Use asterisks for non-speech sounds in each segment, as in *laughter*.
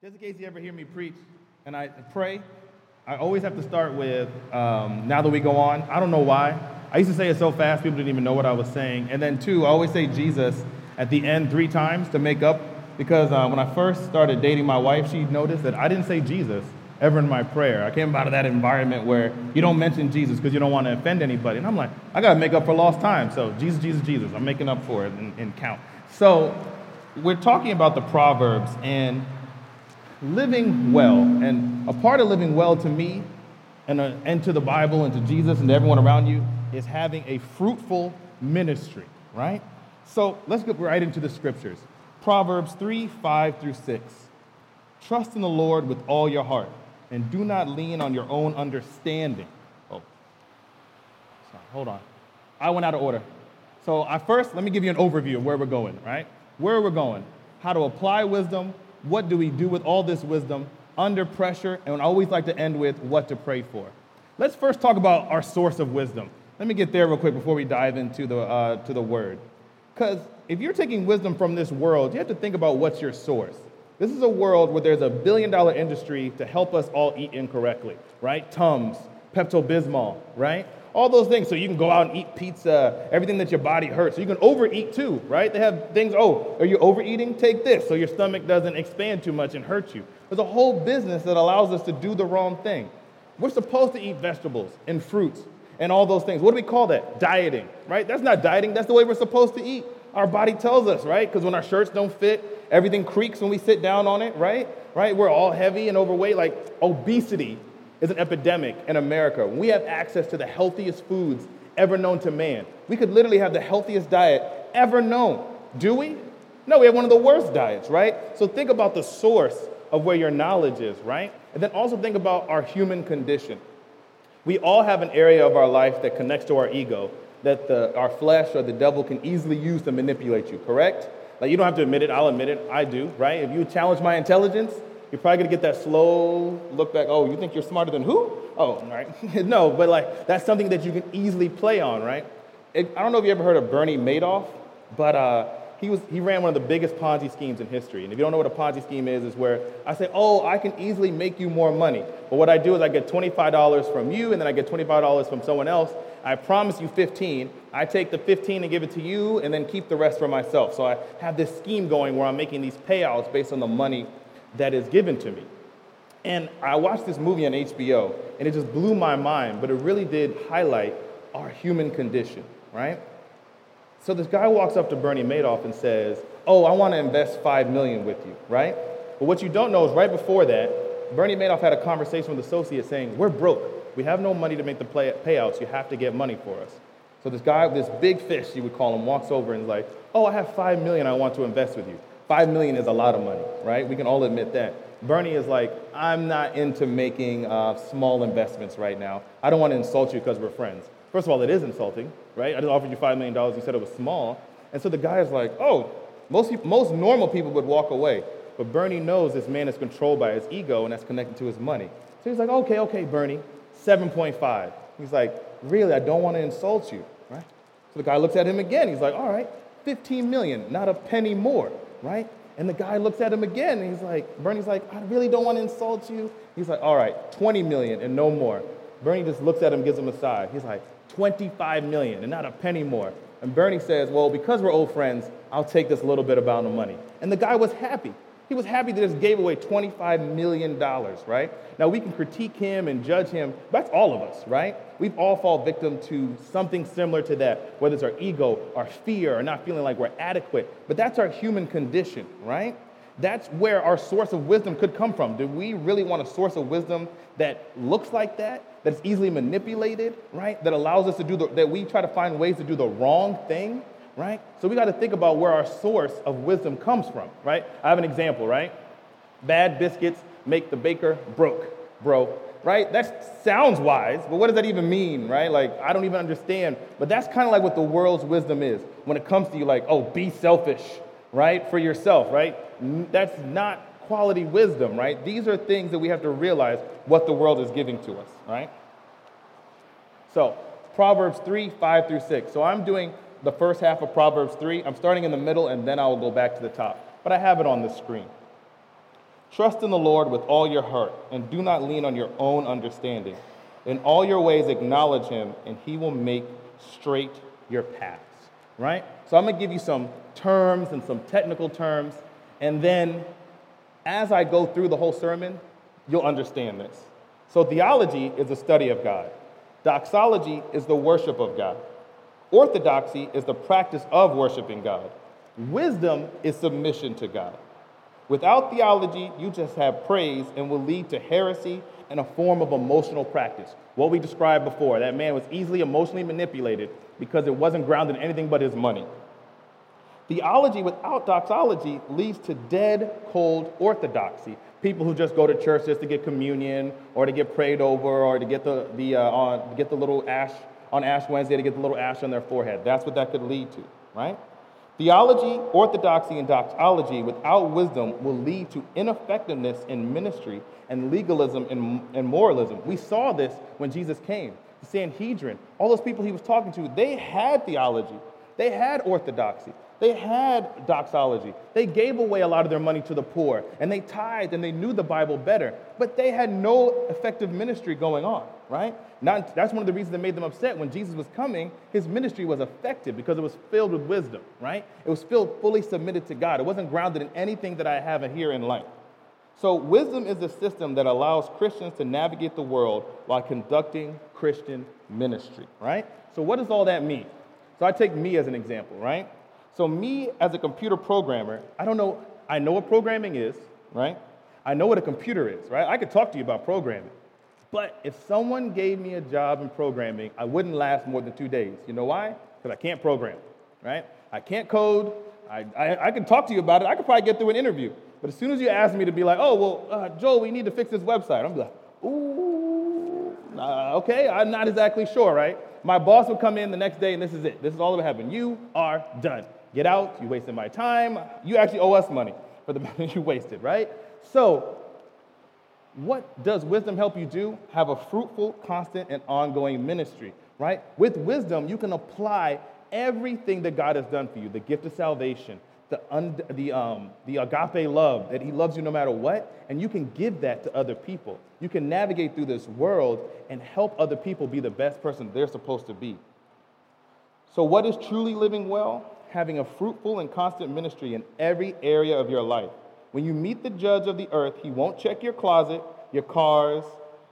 Just in case you ever hear me preach and I pray, I always have to start with, um, now that we go on, I don't know why. I used to say it so fast, people didn't even know what I was saying. And then, two, I always say Jesus at the end three times to make up, because uh, when I first started dating my wife, she noticed that I didn't say Jesus ever in my prayer. I came out of that environment where you don't mention Jesus because you don't want to offend anybody. And I'm like, I got to make up for lost time. So, Jesus, Jesus, Jesus. I'm making up for it and, and count. So, we're talking about the Proverbs, and living well. And a part of living well to me and, uh, and to the Bible and to Jesus and to everyone around you is having a fruitful ministry, right? So let's get right into the scriptures. Proverbs 3 5 through 6. Trust in the Lord with all your heart and do not lean on your own understanding. Oh, sorry, hold on. I went out of order. So, I first, let me give you an overview of where we're going, right? Where we're going, how to apply wisdom, what do we do with all this wisdom under pressure? And I always like to end with what to pray for. Let's first talk about our source of wisdom. Let me get there real quick before we dive into the, uh, to the word. Because if you're taking wisdom from this world, you have to think about what's your source. This is a world where there's a billion dollar industry to help us all eat incorrectly, right? Tums, Pepto Bismol, right? All those things. So you can go out and eat pizza, everything that your body hurts. So you can overeat too, right? They have things, oh, are you overeating? Take this so your stomach doesn't expand too much and hurt you. There's a whole business that allows us to do the wrong thing. We're supposed to eat vegetables and fruits and all those things. What do we call that? Dieting, right? That's not dieting, that's the way we're supposed to eat. Our body tells us, right? Because when our shirts don't fit, everything creaks when we sit down on it, right? Right? We're all heavy and overweight. Like obesity is an epidemic in America. We have access to the healthiest foods ever known to man. We could literally have the healthiest diet ever known. Do we? No, we have one of the worst diets, right? So think about the source of where your knowledge is, right? And then also think about our human condition. We all have an area of our life that connects to our ego that the, our flesh or the devil can easily use to manipulate you, correct? Like you don't have to admit it, I'll admit it, I do, right? If you challenge my intelligence, you're probably gonna get that slow look back. Oh, you think you're smarter than who? Oh, right. *laughs* no, but like that's something that you can easily play on, right? It, I don't know if you ever heard of Bernie Madoff, but uh, he was he ran one of the biggest Ponzi schemes in history. And if you don't know what a Ponzi scheme is, is where I say, oh, I can easily make you more money. But what I do is I get $25 from you, and then I get $25 from someone else. I promise you 15. I take the 15 and give it to you, and then keep the rest for myself. So I have this scheme going where I'm making these payouts based on the money that is given to me. And I watched this movie on HBO, and it just blew my mind, but it really did highlight our human condition, right? So this guy walks up to Bernie Madoff and says, Oh, I want to invest five million with you, right? But what you don't know is right before that, Bernie Madoff had a conversation with associates saying, We're broke. We have no money to make the play- payouts. You have to get money for us. So this guy, this big fish, you would call him, walks over and is like, Oh, I have five million I want to invest with you. Five million is a lot of money, right? We can all admit that. Bernie is like, I'm not into making uh, small investments right now. I don't want to insult you because we're friends. First of all, it is insulting, right? I just offered you $5 million. You said it was small. And so the guy is like, oh, most, people, most normal people would walk away. But Bernie knows this man is controlled by his ego and that's connected to his money. So he's like, okay, okay, Bernie, 7.5. He's like, really, I don't want to insult you, right? So the guy looks at him again. He's like, all right, 15 million, not a penny more right? And the guy looks at him again and he's like, Bernie's like, I really don't want to insult you. He's like, all right, 20 million and no more. Bernie just looks at him, gives him a sigh. He's like, 25 million and not a penny more. And Bernie says, well, because we're old friends, I'll take this little bit amount of money. And the guy was happy. He was happy that just gave away $25 million, right? Now, we can critique him and judge him. That's all of us, right? We've all fall victim to something similar to that, whether it's our ego, our fear, or not feeling like we're adequate. But that's our human condition, right? That's where our source of wisdom could come from. Do we really want a source of wisdom that looks like that, that's easily manipulated, right? That allows us to do the, that we try to find ways to do the wrong thing? Right? So we got to think about where our source of wisdom comes from, right? I have an example, right? Bad biscuits make the baker broke, bro, right? That sounds wise, but what does that even mean, right? Like, I don't even understand. But that's kind of like what the world's wisdom is when it comes to you, like, oh, be selfish, right? For yourself, right? That's not quality wisdom, right? These are things that we have to realize what the world is giving to us, right? So, Proverbs 3, 5 through 6. So I'm doing the first half of Proverbs 3. I'm starting in the middle and then I will go back to the top. But I have it on the screen. Trust in the Lord with all your heart, and do not lean on your own understanding. In all your ways, acknowledge him, and he will make straight your paths. Right? So I'm going to give you some terms and some technical terms, and then as I go through the whole sermon, you'll understand this. So, theology is the study of God, doxology is the worship of God, orthodoxy is the practice of worshiping God, wisdom is submission to God. Without theology, you just have praise and will lead to heresy and a form of emotional practice. What we described before, that man was easily emotionally manipulated because it wasn't grounded in anything but his money. Theology without doxology leads to dead, cold orthodoxy. People who just go to church just to get communion or to get prayed over or to get the, the, uh, on, get the little ash on Ash Wednesday to get the little ash on their forehead. That's what that could lead to, right? Theology, orthodoxy, and doxology without wisdom will lead to ineffectiveness in ministry and legalism and, and moralism. We saw this when Jesus came. The Sanhedrin, all those people he was talking to, they had theology, they had orthodoxy, they had doxology. They gave away a lot of their money to the poor, and they tithed and they knew the Bible better, but they had no effective ministry going on, right? Not, that's one of the reasons that made them upset. When Jesus was coming, his ministry was effective because it was filled with wisdom, right? It was filled fully submitted to God. It wasn't grounded in anything that I have here in life. So, wisdom is the system that allows Christians to navigate the world while conducting Christian ministry, right? So, what does all that mean? So, I take me as an example, right? So, me as a computer programmer, I don't know, I know what programming is, right? I know what a computer is, right? I could talk to you about programming. But if someone gave me a job in programming, I wouldn't last more than two days. You know why? Because I can't program, right? I can't code. I, I, I, can talk to you about it. I could probably get through an interview. But as soon as you ask me to be like, oh, well, uh, Joel, we need to fix this website, I'm like, ooh, uh, okay, I'm not exactly sure, right? My boss would come in the next day and this is it. This is all that would happen. You are done. Get out, you wasted my time. You actually owe us money for the *laughs* money you wasted, right? So, what does wisdom help you do? Have a fruitful, constant, and ongoing ministry, right? With wisdom, you can apply everything that God has done for you the gift of salvation, the, un- the, um, the agape love, that He loves you no matter what, and you can give that to other people. You can navigate through this world and help other people be the best person they're supposed to be. So, what is truly living well? having a fruitful and constant ministry in every area of your life. When you meet the judge of the earth, he won't check your closet, your cars,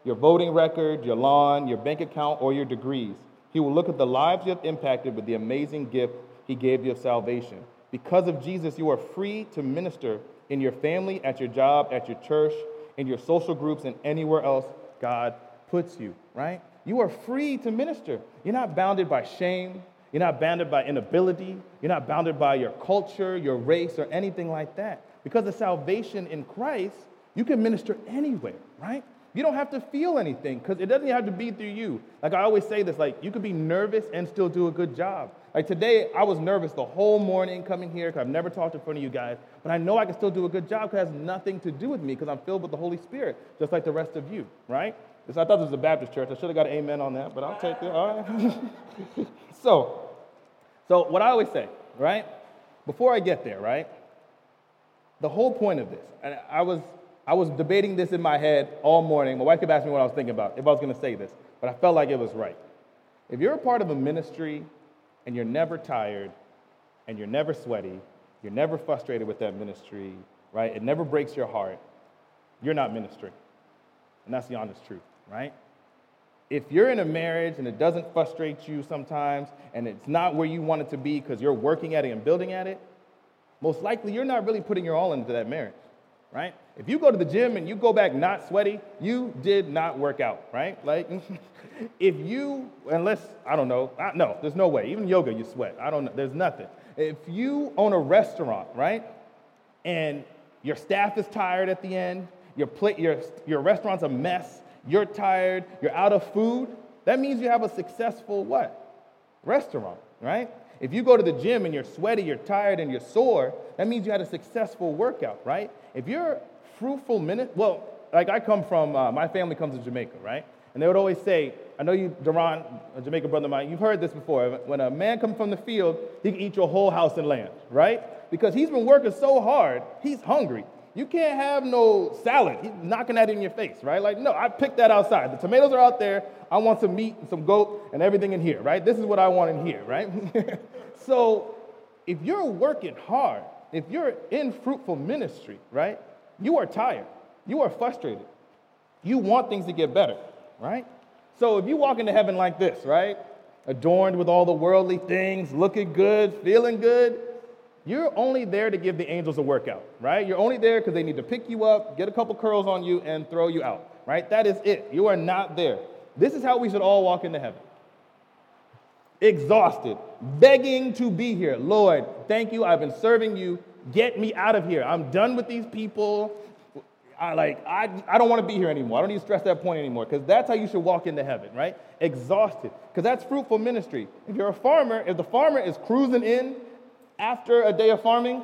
your voting record, your lawn, your bank account, or your degrees. He will look at the lives you have impacted with the amazing gift he gave you of salvation. Because of Jesus, you are free to minister in your family, at your job, at your church, in your social groups, and anywhere else God puts you, right? You are free to minister. You're not bounded by shame, you're not bounded by inability. You're not bounded by your culture, your race, or anything like that. Because of salvation in Christ, you can minister anywhere, right? You don't have to feel anything because it doesn't have to be through you. Like I always say this, like you could be nervous and still do a good job. Like today, I was nervous the whole morning coming here because I've never talked in front of you guys, but I know I can still do a good job because it has nothing to do with me because I'm filled with the Holy Spirit, just like the rest of you, right? I thought this was a Baptist church. I should have got an amen on that, but I'll take it. All right. *laughs* so, so, what I always say, right? Before I get there, right? The whole point of this, and I was, I was debating this in my head all morning. My wife kept asking me what I was thinking about, if I was going to say this, but I felt like it was right. If you're a part of a ministry and you're never tired and you're never sweaty, you're never frustrated with that ministry, right? It never breaks your heart, you're not ministering. And that's the honest truth, right? if you're in a marriage and it doesn't frustrate you sometimes and it's not where you want it to be because you're working at it and building at it, most likely you're not really putting your all into that marriage, right? If you go to the gym and you go back not sweaty, you did not work out, right? Like, *laughs* if you, unless, I don't know, I, no, there's no way. Even yoga, you sweat. I don't know, there's nothing. If you own a restaurant, right, and your staff is tired at the end, your, plate, your, your restaurant's a mess, you're tired, you're out of food, that means you have a successful what? Restaurant, right? If you go to the gym and you're sweaty, you're tired, and you're sore, that means you had a successful workout, right? If you're fruitful minute, well, like I come from, uh, my family comes from Jamaica, right? And they would always say, I know you, Duran, a Jamaican brother of mine, you've heard this before. When a man comes from the field, he can eat your whole house and land, right? Because he's been working so hard, he's hungry. You can't have no salad. He's knocking that in your face, right? Like, no, I picked that outside. The tomatoes are out there. I want some meat and some goat and everything in here, right? This is what I want in here, right? *laughs* so if you're working hard, if you're in fruitful ministry, right, you are tired. You are frustrated. You want things to get better, right? So if you walk into heaven like this, right, adorned with all the worldly things, looking good, feeling good, you're only there to give the angels a workout, right? You're only there because they need to pick you up, get a couple curls on you, and throw you out, right? That is it. You are not there. This is how we should all walk into heaven. Exhausted, begging to be here. Lord, thank you. I've been serving you. Get me out of here. I'm done with these people. I like I, I don't want to be here anymore. I don't need to stress that point anymore because that's how you should walk into heaven, right? Exhausted. Because that's fruitful ministry. If you're a farmer, if the farmer is cruising in after a day of farming,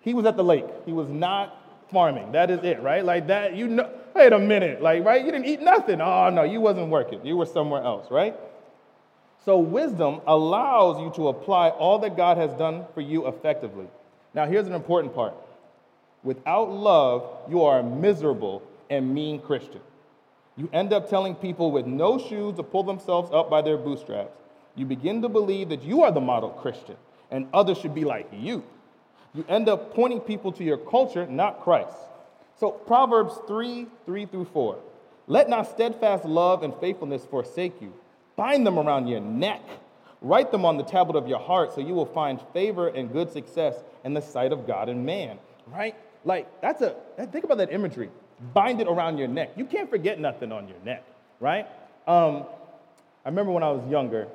he was at the lake. He was not farming. That is it, right? Like that, you know, wait a minute, like, right? You didn't eat nothing. Oh no, you wasn't working. You were somewhere else, right? So wisdom allows you to apply all that God has done for you effectively. Now, here's an important part. Without love, you are a miserable and mean Christian. You end up telling people with no shoes to pull themselves up by their bootstraps. You begin to believe that you are the model Christian and others should be like you. You end up pointing people to your culture, not Christ. So, Proverbs 3 3 through 4. Let not steadfast love and faithfulness forsake you. Bind them around your neck. Write them on the tablet of your heart so you will find favor and good success in the sight of God and man. Right? Like, that's a, think about that imagery. Bind it around your neck. You can't forget nothing on your neck, right? Um, I remember when I was younger,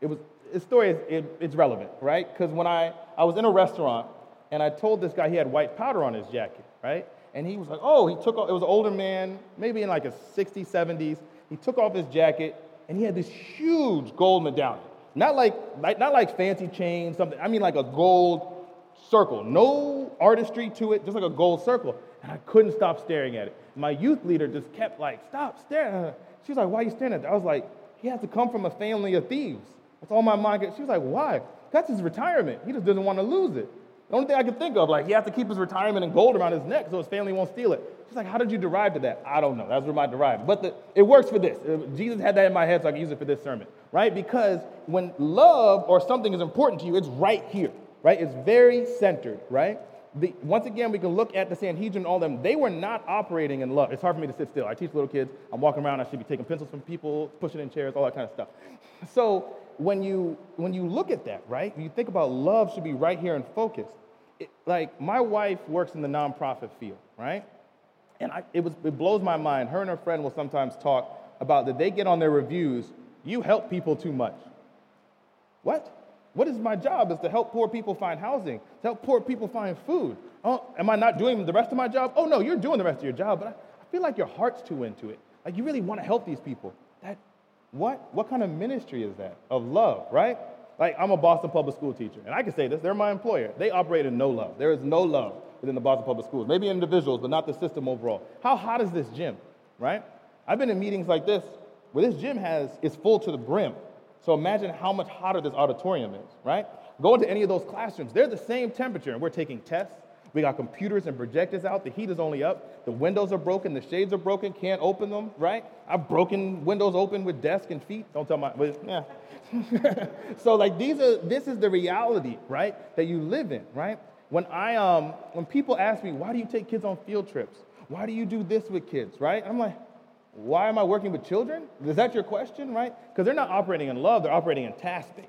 it was, this story is it, it's relevant, right? Because when I, I was in a restaurant and I told this guy he had white powder on his jacket, right? And he was like, oh, he took off, it was an older man, maybe in like his 60s, 70s. He took off his jacket and he had this huge gold medallion. Not like, like, not like fancy chain, something, I mean like a gold circle. No artistry to it, just like a gold circle. And I couldn't stop staring at it. My youth leader just kept like, stop staring. She was like, why are you staring at that? I was like, he has to come from a family of thieves. That's all my mind She was like, why? That's his retirement. He just doesn't want to lose it. The only thing I could think of, like, he has to keep his retirement in gold around his neck so his family won't steal it. She's like, how did you derive to that? I don't know. That's where my derived. But the, it works for this. Uh, Jesus had that in my head, so I can use it for this sermon, right? Because when love or something is important to you, it's right here, right? It's very centered, right? The, once again, we can look at the Sanhedrin and all them. They were not operating in love. It's hard for me to sit still. I teach little kids. I'm walking around. I should be taking pencils from people, pushing in chairs, all that kind of stuff. So when you when you look at that, right? You think about love should be right here and focused. It, like my wife works in the nonprofit field, right? And I, it was it blows my mind. Her and her friend will sometimes talk about that they get on their reviews. You help people too much. What? What is my job? Is to help poor people find housing, to help poor people find food. Oh, am I not doing the rest of my job? Oh no, you're doing the rest of your job, but I, I feel like your heart's too into it. Like you really want to help these people. That what, what kind of ministry is that? Of love, right? Like, I'm a Boston public school teacher, and I can say this they're my employer. They operate in no love. There is no love within the Boston public schools. Maybe individuals, but not the system overall. How hot is this gym, right? I've been in meetings like this where this gym has is full to the brim. So imagine how much hotter this auditorium is, right? Go into any of those classrooms, they're the same temperature, and we're taking tests, we got computers and projectors out. The heat is only up. The windows are broken. The shades are broken. Can't open them, right? I've broken windows open with desk and feet. Don't tell my, but yeah. *laughs* so like these are, this is the reality, right? That you live in, right? When I, um, when people ask me, why do you take kids on field trips? Why do you do this with kids, right? I'm like, why am I working with children? Is that your question, right? Because they're not operating in love, they're operating in task based.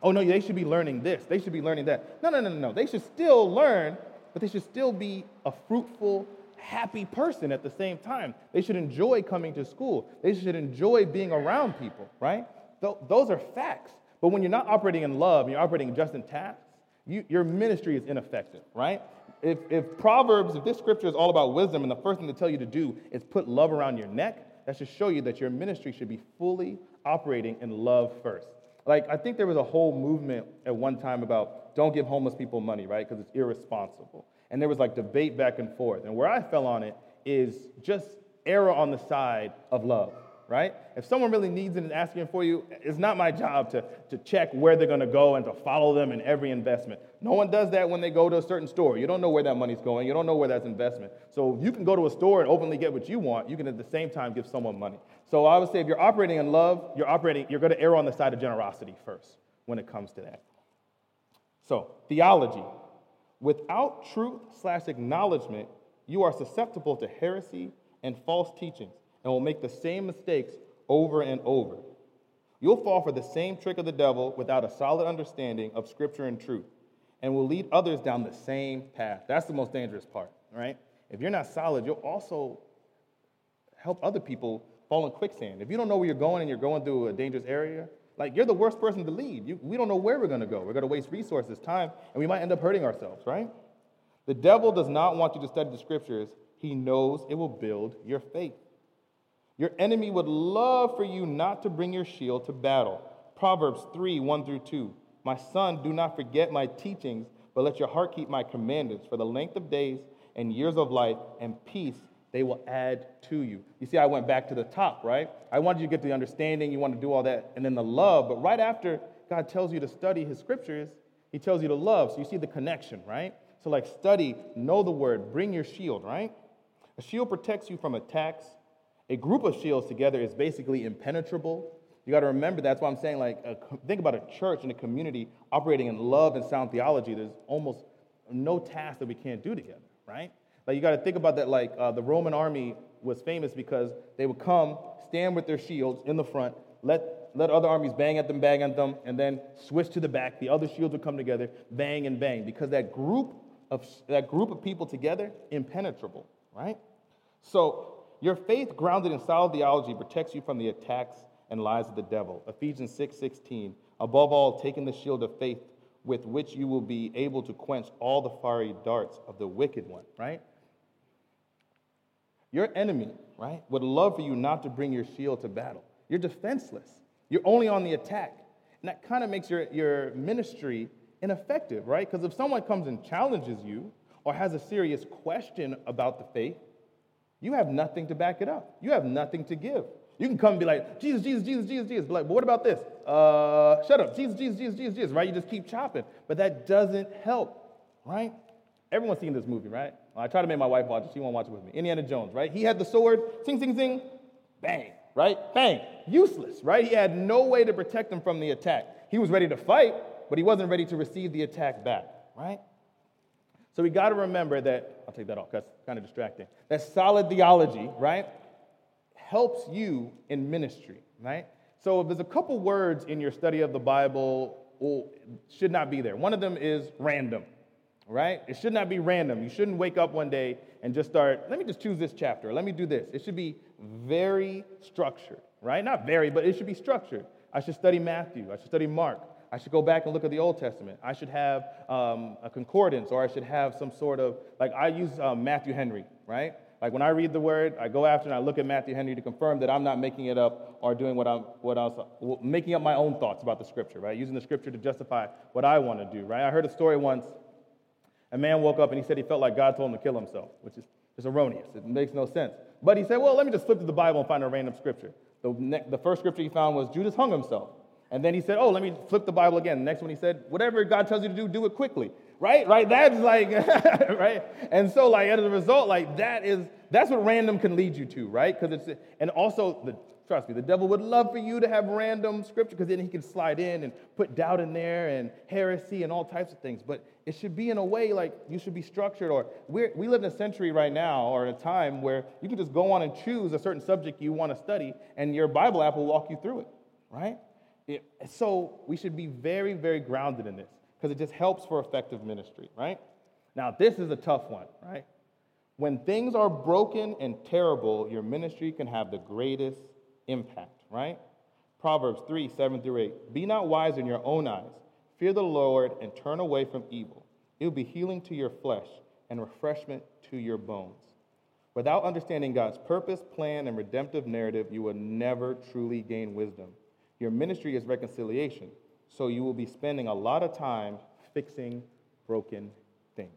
Oh, no, they should be learning this, they should be learning that. No, no, no, no. They should still learn but they should still be a fruitful, happy person at the same time. They should enjoy coming to school. They should enjoy being around people, right? those are facts. But when you're not operating in love, you're operating just in tasks, you, your ministry is ineffective, right? If, if Proverbs, if this scripture is all about wisdom, and the first thing to tell you to do is put love around your neck, that should show you that your ministry should be fully operating in love first. Like, I think there was a whole movement at one time about don't give homeless people money, right? Because it's irresponsible. And there was like debate back and forth. And where I fell on it is just error on the side of love, right? If someone really needs it and asking for you, it's not my job to, to check where they're to go and to follow them in every investment. No one does that when they go to a certain store. You don't know where that money's going. You don't know where that's investment. So you can go to a store and openly get what you want. You can at the same time give someone money. So I would say if you're operating in love, you're operating, you're going to err on the side of generosity first when it comes to that. So theology. Without truth slash acknowledgement, you are susceptible to heresy and false teachings and will make the same mistakes over and over. You'll fall for the same trick of the devil without a solid understanding of Scripture and truth, and will lead others down the same path. That's the most dangerous part, right? If you're not solid, you'll also help other people fall in quicksand. If you don't know where you're going and you're going through a dangerous area, like you're the worst person to lead. You, we don't know where we're going to go. We're going to waste resources, time, and we might end up hurting ourselves, right? The devil does not want you to study the scriptures. He knows it will build your faith. Your enemy would love for you not to bring your shield to battle. Proverbs 3 1 through 2. My son, do not forget my teachings, but let your heart keep my commandments. For the length of days and years of life and peace they will add to you. You see, I went back to the top, right? I wanted you to get the understanding, you want to do all that, and then the love. But right after God tells you to study his scriptures, he tells you to love. So you see the connection, right? So, like, study, know the word, bring your shield, right? A shield protects you from attacks a group of shields together is basically impenetrable. You got to remember that's why I'm saying, like, a, think about a church and a community operating in love and sound theology. There's almost no task that we can't do together, right? Like, you got to think about that, like, uh, the Roman army was famous because they would come, stand with their shields in the front, let, let other armies bang at them, bang at them, and then switch to the back. The other shields would come together, bang and bang, because that group of, that group of people together, impenetrable, right? So, your faith, grounded in solid theology, protects you from the attacks and lies of the devil. Ephesians 6 16. Above all, taking the shield of faith with which you will be able to quench all the fiery darts of the wicked one, right? Your enemy, right, would love for you not to bring your shield to battle. You're defenseless. You're only on the attack. And that kind of makes your, your ministry ineffective, right? Because if someone comes and challenges you or has a serious question about the faith, you have nothing to back it up. You have nothing to give. You can come and be like, Jesus, Jesus, Jesus, Jesus, Jesus. But like, but what about this? Uh, shut up. Jesus, Jesus, Jesus, Jesus, Jesus, right? You just keep chopping. But that doesn't help, right? Everyone's seen this movie, right? I try to make my wife watch it. She won't watch it with me. Indiana Jones, right? He had the sword, sing, sing, sing, bang, right? Bang. Useless, right? He had no way to protect him from the attack. He was ready to fight, but he wasn't ready to receive the attack back, right? So we got to remember that, I'll take that off, that's kind of distracting. That solid theology, right, helps you in ministry, right? So if there's a couple words in your study of the Bible, well, should not be there. One of them is random, right? It should not be random. You shouldn't wake up one day and just start, let me just choose this chapter, let me do this. It should be very structured, right? Not very, but it should be structured. I should study Matthew, I should study Mark, I should go back and look at the Old Testament. I should have um, a concordance, or I should have some sort of, like, I use um, Matthew Henry, right? Like, when I read the word, I go after and I look at Matthew Henry to confirm that I'm not making it up or doing what I'm, what else, making up my own thoughts about the scripture, right? Using the scripture to justify what I want to do, right? I heard a story once. A man woke up and he said he felt like God told him to kill himself, which is erroneous. It makes no sense. But he said, well, let me just flip to the Bible and find a random scripture. The, ne- the first scripture he found was Judas hung himself. And then he said, Oh, let me flip the Bible again. The next one he said, Whatever God tells you to do, do it quickly. Right? Right? That's like, *laughs* right? And so, like, as a result, like, that is, that's what random can lead you to, right? Because it's, and also, the, trust me, the devil would love for you to have random scripture because then he can slide in and put doubt in there and heresy and all types of things. But it should be in a way like you should be structured. Or we we live in a century right now or a time where you can just go on and choose a certain subject you want to study and your Bible app will walk you through it, right? It, so we should be very, very grounded in this because it just helps for effective ministry, right? Now, this is a tough one, right? When things are broken and terrible, your ministry can have the greatest impact, right? Proverbs 3 7 through 8. Be not wise in your own eyes. Fear the Lord and turn away from evil. It will be healing to your flesh and refreshment to your bones. Without understanding God's purpose, plan, and redemptive narrative, you will never truly gain wisdom. Your ministry is reconciliation, so you will be spending a lot of time fixing broken things,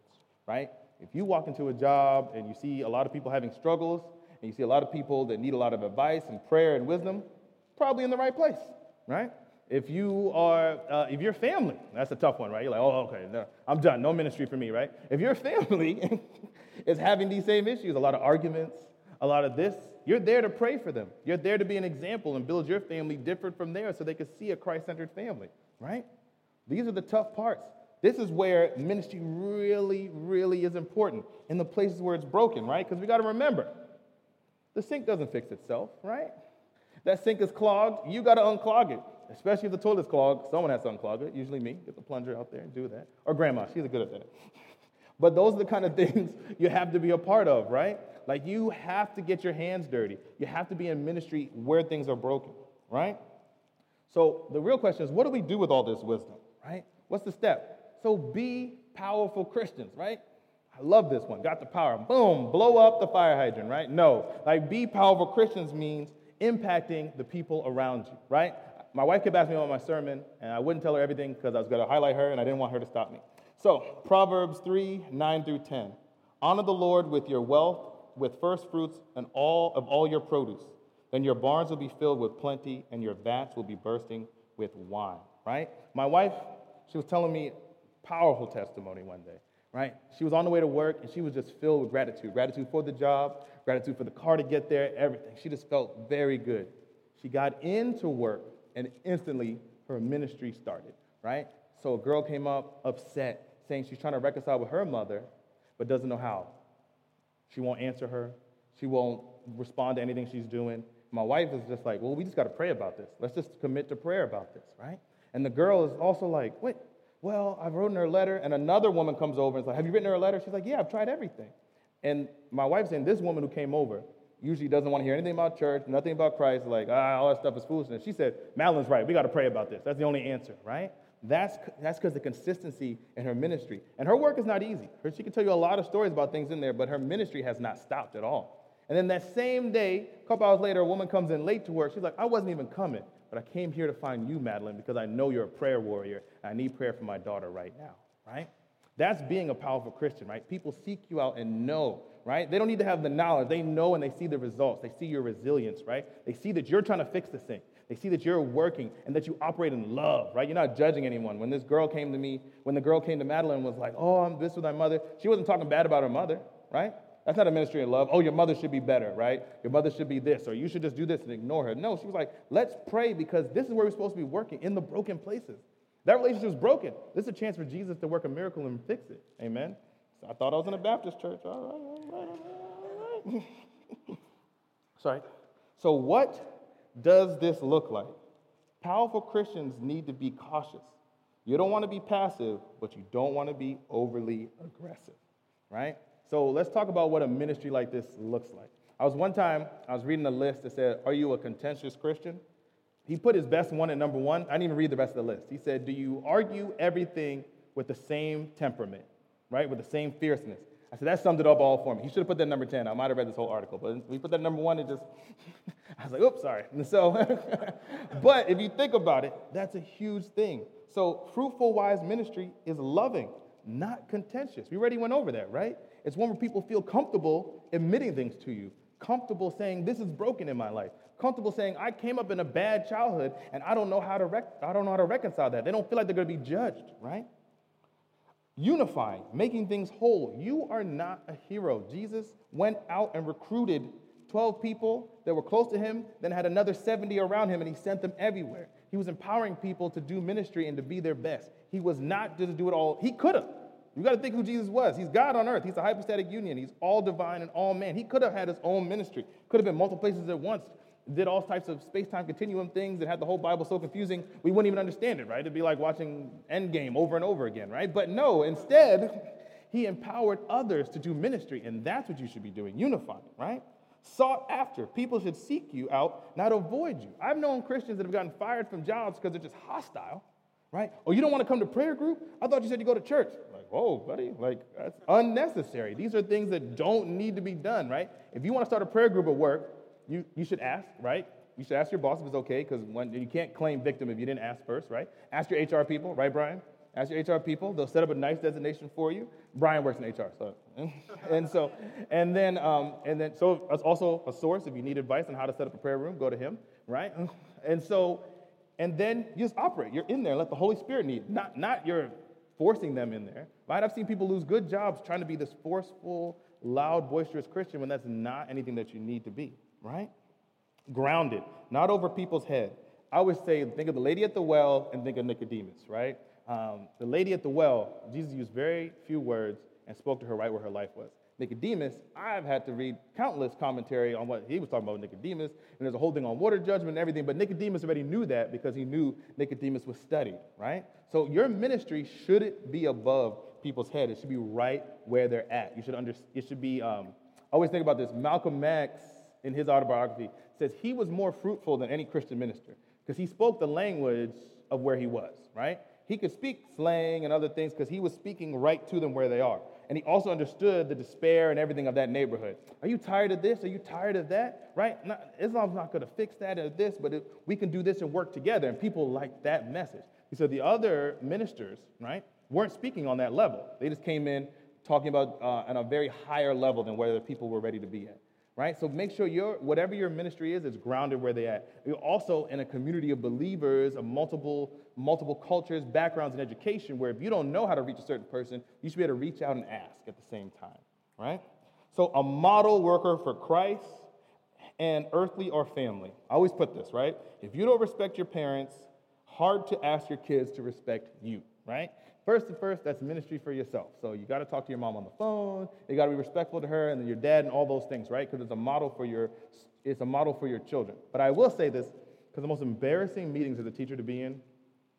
right? If you walk into a job and you see a lot of people having struggles and you see a lot of people that need a lot of advice and prayer and wisdom, probably in the right place, right? If you are, uh, if your family, that's a tough one, right? You're like, oh, okay, no, I'm done, no ministry for me, right? If your *laughs* family *laughs* is having these same issues, a lot of arguments, a lot of this, you're there to pray for them. You're there to be an example and build your family different from theirs so they can see a Christ centered family, right? These are the tough parts. This is where ministry really, really is important in the places where it's broken, right? Because we got to remember the sink doesn't fix itself, right? That sink is clogged, you got to unclog it. Especially if the toilet's clogged, someone has to unclog it, usually me. Get the plunger out there and do that. Or grandma, she's good at that. *laughs* But those are the kind of things *laughs* you have to be a part of, right? Like you have to get your hands dirty. You have to be in ministry where things are broken, right? So the real question is what do we do with all this wisdom, right? What's the step? So be powerful Christians, right? I love this one. Got the power. Boom, blow up the fire hydrant, right? No. Like be powerful Christians means impacting the people around you, right? My wife kept asking me about my sermon, and I wouldn't tell her everything because I was going to highlight her and I didn't want her to stop me. So, Proverbs 3 9 through 10. Honor the Lord with your wealth, with first fruits, and all of all your produce. Then your barns will be filled with plenty, and your vats will be bursting with wine. Right? My wife, she was telling me powerful testimony one day. Right? She was on the way to work, and she was just filled with gratitude. Gratitude for the job, gratitude for the car to get there, everything. She just felt very good. She got into work, and instantly her ministry started. Right? So a girl came up upset saying she's trying to reconcile with her mother, but doesn't know how. She won't answer her. She won't respond to anything she's doing. My wife is just like, well, we just got to pray about this. Let's just commit to prayer about this, right? And the girl is also like, wait, well, I've written her a letter. And another woman comes over and is like, have you written her a letter? She's like, yeah, I've tried everything. And my wife's saying, this woman who came over usually doesn't want to hear anything about church, nothing about Christ, like, ah, all that stuff is foolishness. She said, Madeline's right. We got to pray about this. That's the only answer, right? That's that's because the consistency in her ministry. And her work is not easy. she can tell you a lot of stories about things in there, but her ministry has not stopped at all. And then that same day, a couple hours later, a woman comes in late to work. She's like, I wasn't even coming, but I came here to find you, Madeline, because I know you're a prayer warrior. I need prayer for my daughter right now, right? That's being a powerful Christian, right? People seek you out and know, right? They don't need to have the knowledge. They know and they see the results. They see your resilience, right? They see that you're trying to fix the thing. They see that you're working and that you operate in love, right? You're not judging anyone. When this girl came to me, when the girl came to Madeline was like, oh, I'm this with my mother, she wasn't talking bad about her mother, right? That's not a ministry of love. Oh, your mother should be better, right? Your mother should be this, or you should just do this and ignore her. No, she was like, let's pray because this is where we're supposed to be working in the broken places. That relationship was broken. This is a chance for Jesus to work a miracle and fix it. Amen. So I thought I was in a Baptist church. All right, all right, all right. *laughs* Sorry. So, what does this look like? Powerful Christians need to be cautious. You don't want to be passive, but you don't want to be overly aggressive, right? So let's talk about what a ministry like this looks like. I was one time, I was reading a list that said, Are you a contentious Christian? He put his best one at number one. I didn't even read the rest of the list. He said, Do you argue everything with the same temperament, right? With the same fierceness? I said, that summed it up all for me. He should have put that number 10. I might have read this whole article, but we put that number one, it just, *laughs* I was like, oops, sorry. And *laughs* so, *laughs* but if you think about it, that's a huge thing. So, fruitful, wise ministry is loving, not contentious. We already went over that, right? It's one where people feel comfortable admitting things to you, comfortable saying, this is broken in my life, comfortable saying, I came up in a bad childhood and I don't know how to, rec- I don't know how to reconcile that. They don't feel like they're going to be judged, right? unifying, making things whole. You are not a hero. Jesus went out and recruited 12 people that were close to him, then had another 70 around him, and he sent them everywhere. He was empowering people to do ministry and to be their best. He was not just do it all. He could have. You got to think who Jesus was. He's God on earth. He's a hypostatic union. He's all divine and all man. He could have had his own ministry. Could have been multiple places at once did all types of space-time continuum things that had the whole Bible so confusing, we wouldn't even understand it, right? It'd be like watching Endgame over and over again, right? But no, instead, he empowered others to do ministry, and that's what you should be doing, unifying, right? Sought after. People should seek you out, not avoid you. I've known Christians that have gotten fired from jobs because they're just hostile, right? Oh, you don't want to come to prayer group? I thought you said you go to church. Whoa, buddy, like that's unnecessary. These are things that don't need to be done, right? If you want to start a prayer group at work, you, you should ask, right? You should ask your boss if it's okay, because you can't claim victim if you didn't ask first, right? Ask your HR people, right, Brian? Ask your HR people. They'll set up a nice designation for you. Brian works in HR, so *laughs* and so and then um, and then so it's also a source if you need advice on how to set up a prayer room, go to him, right? *laughs* And so and then you just operate. You're in there. Let the Holy Spirit lead. Not not you're forcing them in there, right? I've seen people lose good jobs trying to be this forceful, loud, boisterous Christian when that's not anything that you need to be, right? Grounded, not over people's head. I always say, think of the lady at the well and think of Nicodemus, right? Um, the lady at the well, Jesus used very few words and spoke to her right where her life was. Nicodemus, I've had to read countless commentary on what he was talking about Nicodemus, and there's a whole thing on water judgment and everything, but Nicodemus already knew that because he knew Nicodemus was studied, right? So your ministry shouldn't be above people's head. It should be right where they're at. You should under, it should be, um, I always think about this. Malcolm X, in his autobiography, says he was more fruitful than any Christian minister because he spoke the language of where he was, right? He could speak slang and other things because he was speaking right to them where they are. And he also understood the despair and everything of that neighborhood. Are you tired of this? Are you tired of that? Right? Not, Islam's not going to fix that or this, but it, we can do this and work together. And people like that message. He said the other ministers, right, weren't speaking on that level. They just came in talking about uh, on a very higher level than where the people were ready to be at right? So make sure your whatever your ministry is is grounded where they're at. You're also in a community of believers of multiple multiple cultures, backgrounds, and education. Where if you don't know how to reach a certain person, you should be able to reach out and ask at the same time, right? So a model worker for Christ and earthly or family. I always put this right. If you don't respect your parents, hard to ask your kids to respect you, right? First and first, that's ministry for yourself. So you got to talk to your mom on the phone. You got to be respectful to her and your dad and all those things, right? Because it's a model for your it's a model for your children. But I will say this because the most embarrassing meetings as a teacher to be in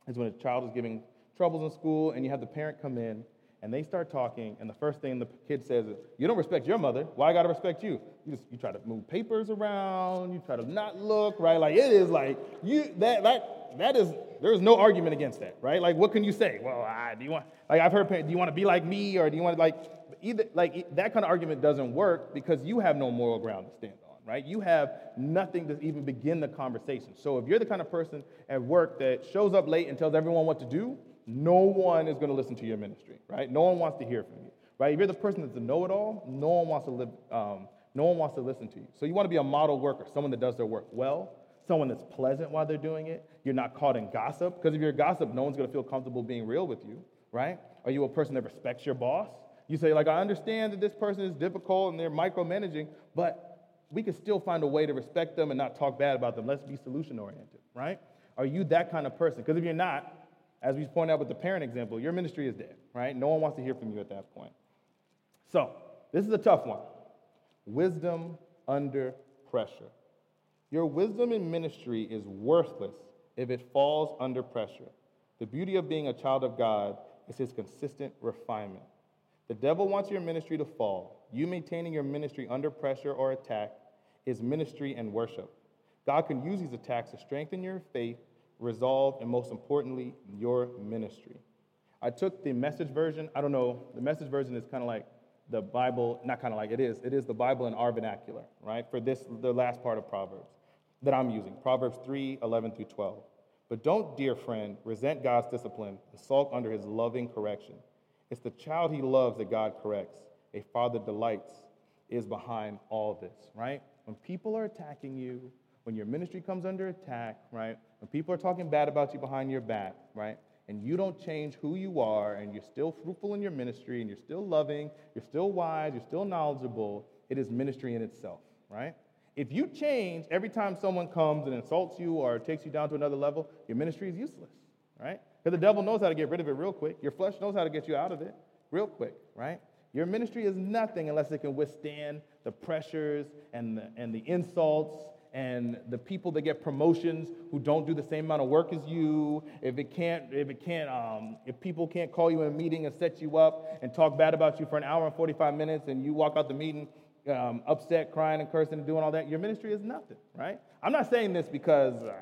is when a child is giving troubles in school and you have the parent come in and they start talking and the first thing the kid says is, "You don't respect your mother. Why I got to respect you?" You just you try to move papers around. You try to not look right. Like it is like you that that that is there's no argument against that, right? Like, what can you say? Well, I, do you want, like, I've heard, do you want to be like me or do you want to, like, either, like, that kind of argument doesn't work because you have no moral ground to stand on, right? You have nothing to even begin the conversation. So if you're the kind of person at work that shows up late and tells everyone what to do, no one is going to listen to your ministry, right? No one wants to hear from you, right? If you're the person that's a know-it-all, no one wants to live, um, no one wants to listen to you. So you want to be a model worker, someone that does their work well, someone that's pleasant while they're doing it. You're not caught in gossip, because if you're a gossip, no one's going to feel comfortable being real with you, right? Are you a person that respects your boss? You say, like, I understand that this person is difficult and they're micromanaging, but we can still find a way to respect them and not talk bad about them. Let's be solution oriented, right? Are you that kind of person? Because if you're not, as we pointed out with the parent example, your ministry is dead, right? No one wants to hear from you at that point. So, this is a tough one wisdom under pressure. Your wisdom in ministry is worthless if it falls under pressure. The beauty of being a child of God is his consistent refinement. The devil wants your ministry to fall. You maintaining your ministry under pressure or attack is ministry and worship. God can use these attacks to strengthen your faith, resolve, and most importantly, your ministry. I took the message version. I don't know, the message version is kind of like the Bible, not kind of like it is, it is the Bible in our vernacular, right? For this, the last part of Proverbs that I'm using Proverbs 3 11 through 12. But don't, dear friend, resent God's discipline and sulk under his loving correction. It's the child he loves that God corrects. A father delights is behind all this, right? When people are attacking you, when your ministry comes under attack, right? When people are talking bad about you behind your back, right? And you don't change who you are, and you're still fruitful in your ministry, and you're still loving, you're still wise, you're still knowledgeable, it is ministry in itself, right? If you change every time someone comes and insults you or takes you down to another level, your ministry is useless, right? Because the devil knows how to get rid of it real quick. Your flesh knows how to get you out of it real quick, right? Your ministry is nothing unless it can withstand the pressures and the, and the insults and the people that get promotions who don't do the same amount of work as you. If it can't, if it can't, um, if people can't call you in a meeting and set you up and talk bad about you for an hour and 45 minutes and you walk out the meeting um, upset, crying, and cursing, and doing all that, your ministry is nothing, right? I'm not saying this because uh,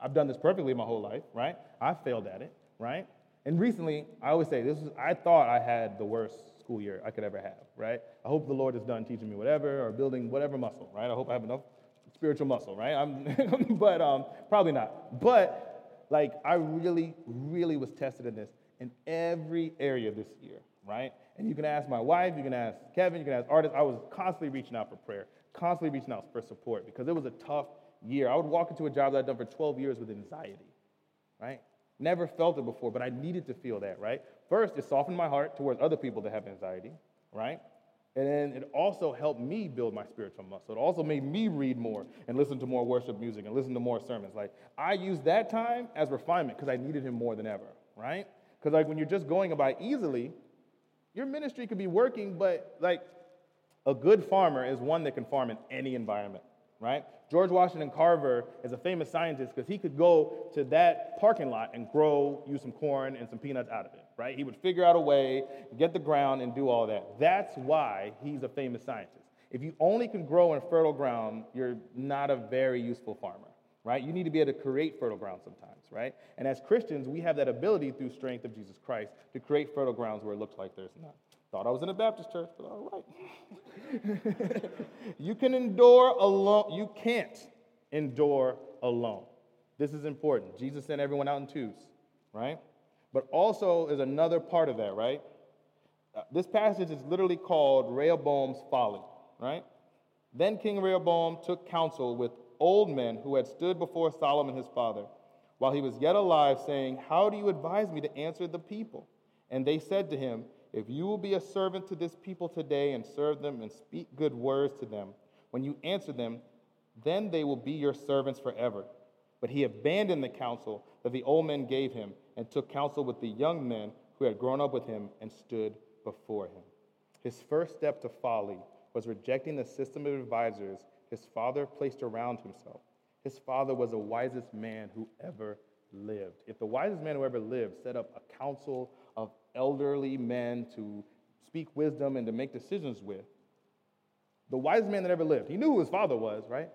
I've done this perfectly my whole life, right? I failed at it, right? And recently, I always say this: is, I thought I had the worst school year I could ever have, right? I hope the Lord is done teaching me whatever or building whatever muscle, right? I hope I have enough spiritual muscle, right? I'm, *laughs* but um, probably not. But like, I really, really was tested in this. in every area this year, right? And you can ask my wife, you can ask Kevin, you can ask artists. I was constantly reaching out for prayer, constantly reaching out for support because it was a tough year. I would walk into a job that I'd done for 12 years with anxiety, right? Never felt it before, but I needed to feel that, right? First, it softened my heart towards other people that have anxiety, right? And then it also helped me build my spiritual muscle. It also made me read more and listen to more worship music and listen to more sermons. Like, I used that time as refinement because I needed him more than ever, right? Because, like, when you're just going about easily, your ministry could be working, but, like, a good farmer is one that can farm in any environment, right? George Washington Carver is a famous scientist because he could go to that parking lot and grow you some corn and some peanuts out of it, right? He would figure out a way, get the ground, and do all that. That's why he's a famous scientist. If you only can grow in fertile ground, you're not a very useful farmer, right? You need to be able to create fertile ground sometimes, right? And as Christians, we have that ability through strength of Jesus Christ to create fertile grounds where it looks like there's none. Thought I was in a Baptist church, but all right. *laughs* you can endure alone. You can't endure alone. This is important. Jesus sent everyone out in twos, right? But also is another part of that, right? Uh, this passage is literally called Rehoboam's folly, right? Then King Rehoboam took counsel with old men who had stood before Solomon his father while he was yet alive, saying, How do you advise me to answer the people? And they said to him, if you will be a servant to this people today and serve them and speak good words to them, when you answer them, then they will be your servants forever. But he abandoned the counsel that the old men gave him and took counsel with the young men who had grown up with him and stood before him. His first step to folly was rejecting the system of advisors his father placed around himself. His father was the wisest man who ever lived. If the wisest man who ever lived set up a council of elderly men to speak wisdom and to make decisions with. The wisest man that ever lived, he knew who his father was, right?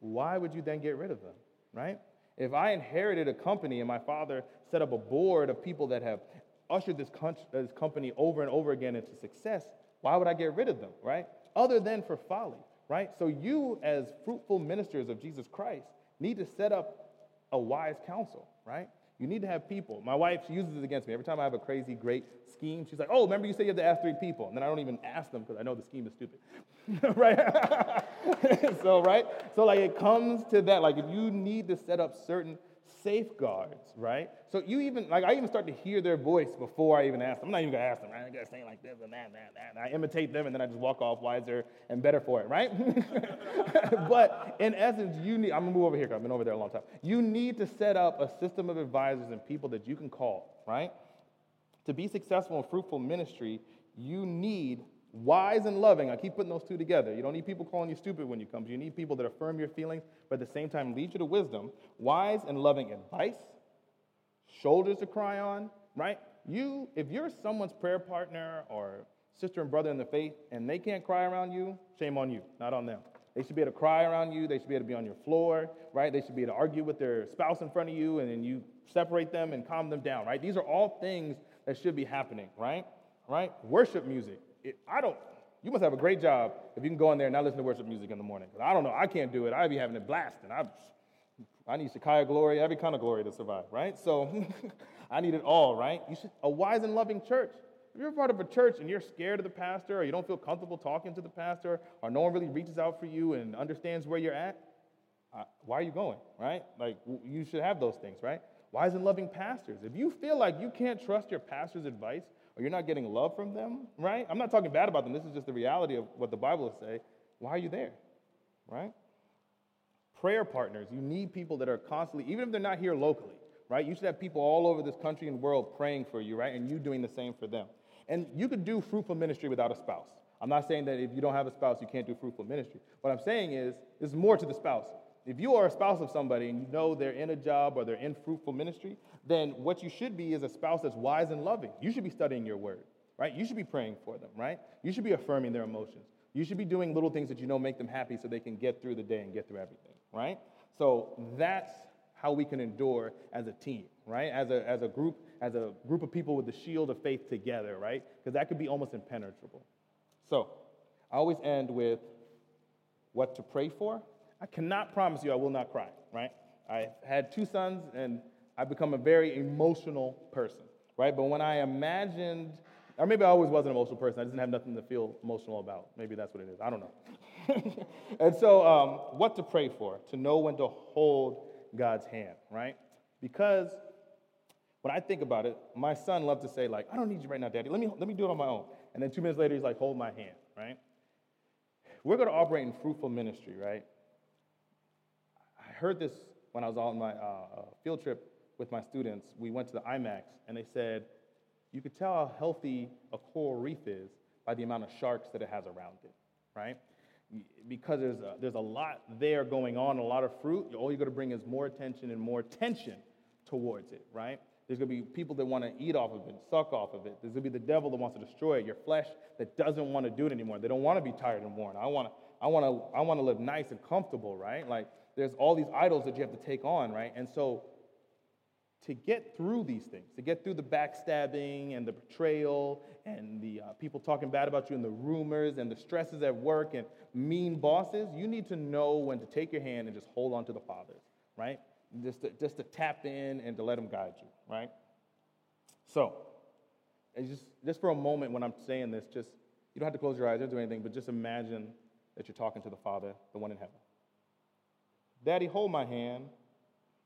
Why would you then get rid of them, right? If I inherited a company and my father set up a board of people that have ushered this, this company over and over again into success, why would I get rid of them, right? Other than for folly, right? So you, as fruitful ministers of Jesus Christ, need to set up a wise counsel, right? You need to have people. My wife, she uses it against me. Every time I have a crazy, great scheme, she's like, oh, remember you said you have to ask three people. And then I don't even ask them because I know the scheme is stupid. *laughs* right? *laughs* so, right? So, like, it comes to that. Like, if you need to set up certain safeguards, right? So you even like I even start to hear their voice before I even ask them. I'm not even gonna ask them, right? I gotta say like this and that and that, and that. And I imitate them and then I just walk off wiser and better for it, right? *laughs* but in essence, you need I'm gonna move over here because I've been over there a long time. You need to set up a system of advisors and people that you can call, right? To be successful in fruitful ministry, you need wise and loving. I keep putting those two together. You don't need people calling you stupid when you come. You need people that affirm your feelings, but at the same time lead you to wisdom. Wise and loving advice, shoulders to cry on, right? You, if you're someone's prayer partner or sister and brother in the faith and they can't cry around you, shame on you, not on them. They should be able to cry around you. They should be able to be on your floor, right? They should be able to argue with their spouse in front of you and then you separate them and calm them down, right? These are all things that should be happening, right? Right? Worship music it, I don't, you must have a great job if you can go in there and not listen to worship music in the morning. I don't know, I can't do it. I'd be having it blasting. I, I need Shekinah glory, every kind of glory to survive, right? So *laughs* I need it all, right? You should, a wise and loving church. If you're part of a church and you're scared of the pastor, or you don't feel comfortable talking to the pastor, or no one really reaches out for you and understands where you're at, uh, why are you going, right? Like, you should have those things, right? Wise and loving pastors. If you feel like you can't trust your pastor's advice, or you're not getting love from them, right? I'm not talking bad about them. This is just the reality of what the Bible will say. Why are you there, right? Prayer partners. You need people that are constantly, even if they're not here locally, right? You should have people all over this country and world praying for you, right? And you doing the same for them. And you could do fruitful ministry without a spouse. I'm not saying that if you don't have a spouse, you can't do fruitful ministry. What I'm saying is, there's more to the spouse. If you are a spouse of somebody and you know they're in a job or they're in fruitful ministry, then what you should be is a spouse that's wise and loving. You should be studying your word, right? You should be praying for them, right? You should be affirming their emotions. You should be doing little things that you know make them happy so they can get through the day and get through everything, right? So that's how we can endure as a team, right? As a, as a group, as a group of people with the shield of faith together, right? Because that could be almost impenetrable. So I always end with what to pray for I cannot promise you I will not cry, right? I had two sons and I've become a very emotional person, right? But when I imagined, or maybe I always was an emotional person, I just didn't have nothing to feel emotional about. Maybe that's what it is. I don't know. *laughs* and so, um, what to pray for? To know when to hold God's hand, right? Because when I think about it, my son loved to say, like, I don't need you right now, daddy. Let me, let me do it on my own. And then two minutes later, he's like, hold my hand, right? We're going to operate in fruitful ministry, right? I heard this when I was on my uh, uh, field trip with my students. We went to the IMAX, and they said, you could tell how healthy a coral reef is by the amount of sharks that it has around it, right? Because there's a, there's a lot there going on, a lot of fruit. All you're going to bring is more attention and more tension towards it, right? There's going to be people that want to eat off of it, suck off of it. There's going to be the devil that wants to destroy it, your flesh that doesn't want to do it anymore. They don't want to be tired and worn. I want to, I want to, I want to live nice and comfortable, right? Like there's all these idols that you have to take on, right? And so to get through these things, to get through the backstabbing and the betrayal and the uh, people talking bad about you and the rumors and the stresses at work and mean bosses, you need to know when to take your hand and just hold on to the Father, right? just to, just to tap in and to let Him guide you, right? So, just, just for a moment when I'm saying this, just you don't have to close your eyes or do anything, but just imagine that you're talking to the Father, the one in heaven. Daddy, hold my hand.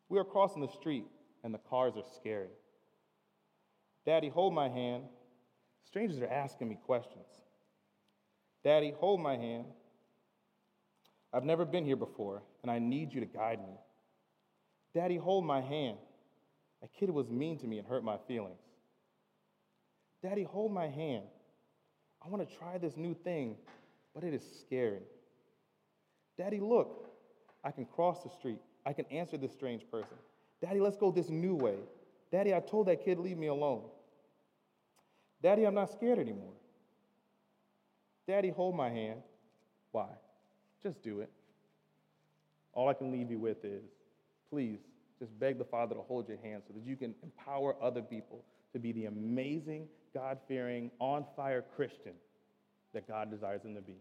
We are crossing the street and the cars are scary. Daddy, hold my hand. Strangers are asking me questions. Daddy, hold my hand. I've never been here before, and I need you to guide me. Daddy, hold my hand. That kid was mean to me and hurt my feelings. Daddy, hold my hand. I want to try this new thing, but it is scary. Daddy, look, I can cross the street. I can answer this strange person. Daddy, let's go this new way. Daddy, I told that kid, leave me alone. Daddy, I'm not scared anymore. Daddy, hold my hand. Why? Just do it. All I can leave you with is please just beg the Father to hold your hand so that you can empower other people to be the amazing, God fearing, on fire Christian that God desires them to be.